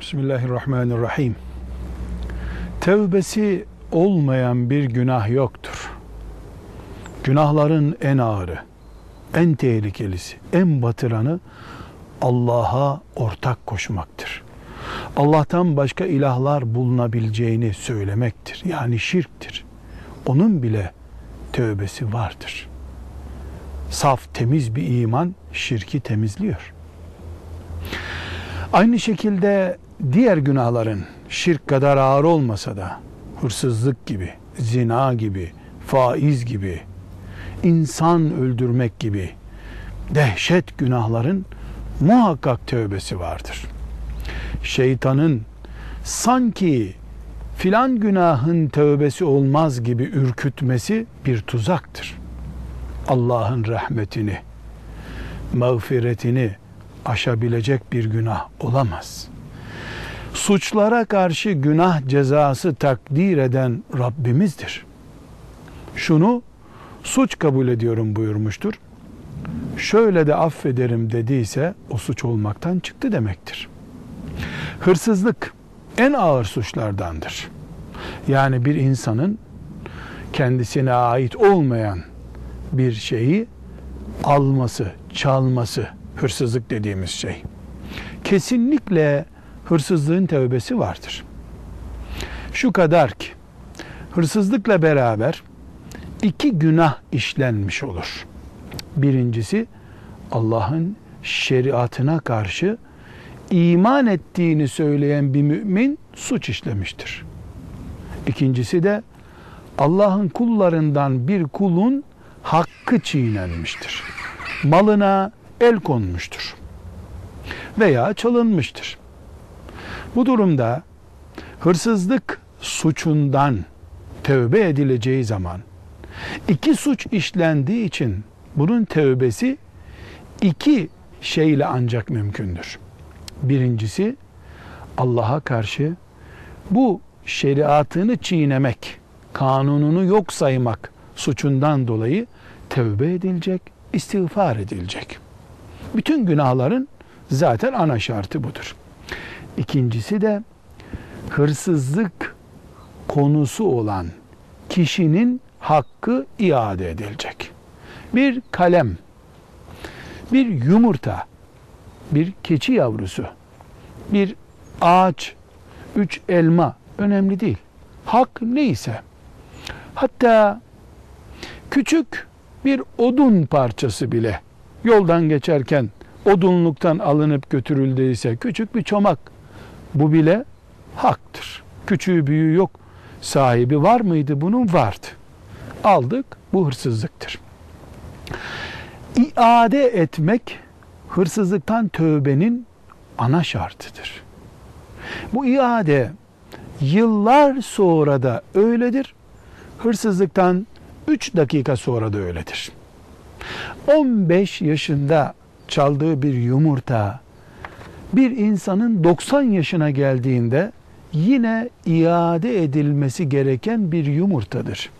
Bismillahirrahmanirrahim. Tevbesi olmayan bir günah yoktur. Günahların en ağırı, en tehlikelisi, en batıranı Allah'a ortak koşmaktır. Allah'tan başka ilahlar bulunabileceğini söylemektir. Yani şirktir. Onun bile tövbesi vardır. Saf, temiz bir iman şirki temizliyor. Aynı şekilde diğer günahların şirk kadar ağır olmasa da hırsızlık gibi, zina gibi, faiz gibi, insan öldürmek gibi dehşet günahların muhakkak tövbesi vardır. Şeytanın sanki filan günahın tövbesi olmaz gibi ürkütmesi bir tuzaktır. Allah'ın rahmetini, mağfiretini aşabilecek bir günah olamaz. Suçlara karşı günah cezası takdir eden Rabbimizdir. Şunu suç kabul ediyorum buyurmuştur. Şöyle de affederim dediyse o suç olmaktan çıktı demektir. Hırsızlık en ağır suçlardandır. Yani bir insanın kendisine ait olmayan bir şeyi alması, çalması, hırsızlık dediğimiz şey. Kesinlikle hırsızlığın tövbesi vardır. Şu kadar ki hırsızlıkla beraber iki günah işlenmiş olur. Birincisi Allah'ın şeriatına karşı iman ettiğini söyleyen bir mümin suç işlemiştir. İkincisi de Allah'ın kullarından bir kulun hakkı çiğnenmiştir. Malına el konmuştur. Veya çalınmıştır. Bu durumda hırsızlık suçundan tövbe edileceği zaman iki suç işlendiği için bunun tövbesi iki şeyle ancak mümkündür. Birincisi Allah'a karşı bu şeriatını çiğnemek, kanununu yok saymak suçundan dolayı tövbe edilecek, istiğfar edilecek. Bütün günahların zaten ana şartı budur. İkincisi de hırsızlık konusu olan kişinin hakkı iade edilecek. Bir kalem, bir yumurta, bir keçi yavrusu, bir ağaç, üç elma önemli değil. Hak neyse. Hatta küçük bir odun parçası bile yoldan geçerken odunluktan alınıp götürüldüyse küçük bir çomak bu bile haktır. Küçüğü büyüğü yok. Sahibi var mıydı bunun? Vardı. Aldık bu hırsızlıktır. İade etmek hırsızlıktan tövbenin ana şartıdır. Bu iade yıllar sonra da öyledir. Hırsızlıktan 3 dakika sonra da öyledir. 15 yaşında çaldığı bir yumurta bir insanın 90 yaşına geldiğinde yine iade edilmesi gereken bir yumurtadır.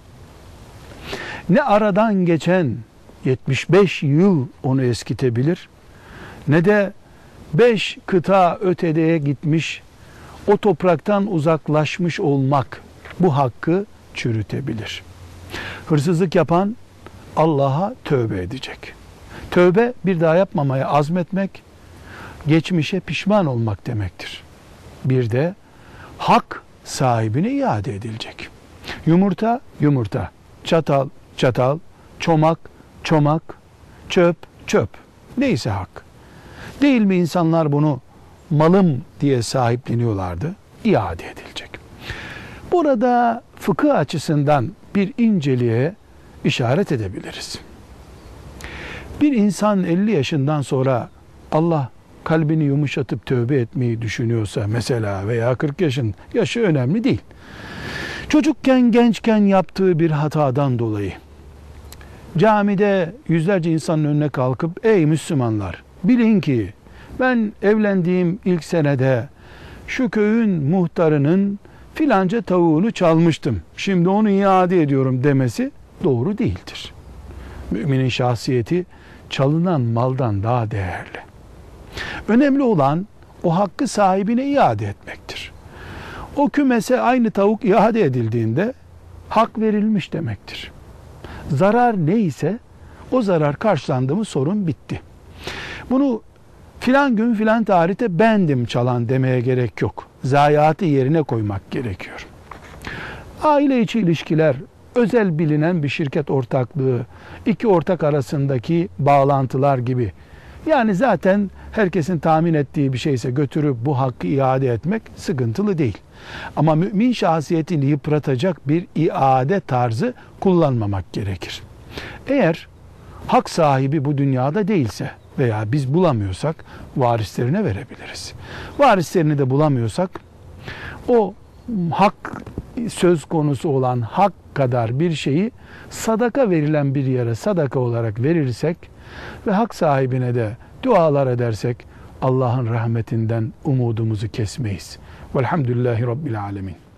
Ne aradan geçen 75 yıl onu eskitebilir ne de 5 kıta ötedeye gitmiş o topraktan uzaklaşmış olmak bu hakkı çürütebilir. Hırsızlık yapan Allah'a tövbe edecek. Tövbe bir daha yapmamaya azmetmek, geçmişe pişman olmak demektir. Bir de hak sahibine iade edilecek. Yumurta, yumurta. Çatal, çatal. Çomak, çomak. Çöp, çöp. Neyse hak. Değil mi insanlar bunu malım diye sahipleniyorlardı? İade edilecek. Burada fıkıh açısından bir inceliğe işaret edebiliriz. Bir insan 50 yaşından sonra Allah kalbini yumuşatıp tövbe etmeyi düşünüyorsa mesela veya 40 yaşın yaşı önemli değil. Çocukken gençken yaptığı bir hatadan dolayı camide yüzlerce insanın önüne kalkıp ey Müslümanlar bilin ki ben evlendiğim ilk senede şu köyün muhtarının filanca tavuğunu çalmıştım. Şimdi onu iade ediyorum demesi doğru değildir. Müminin şahsiyeti çalınan maldan daha değerli. Önemli olan o hakkı sahibine iade etmektir. O kümese aynı tavuk iade edildiğinde hak verilmiş demektir. Zarar neyse o zarar karşılandı mı sorun bitti. Bunu filan gün filan tarihte bendim çalan demeye gerek yok. Zayiatı yerine koymak gerekiyor. Aile içi ilişkiler, özel bilinen bir şirket ortaklığı, iki ortak arasındaki bağlantılar gibi. Yani zaten herkesin tahmin ettiği bir şeyse götürüp bu hakkı iade etmek sıkıntılı değil. Ama mümin şahsiyetini yıpratacak bir iade tarzı kullanmamak gerekir. Eğer hak sahibi bu dünyada değilse veya biz bulamıyorsak varislerine verebiliriz. Varislerini de bulamıyorsak o hak söz konusu olan hak kadar bir şeyi sadaka verilen bir yere sadaka olarak verirsek ve hak sahibine de dualar edersek Allah'ın rahmetinden umudumuzu kesmeyiz. Velhamdülillahi Rabbil Alemin.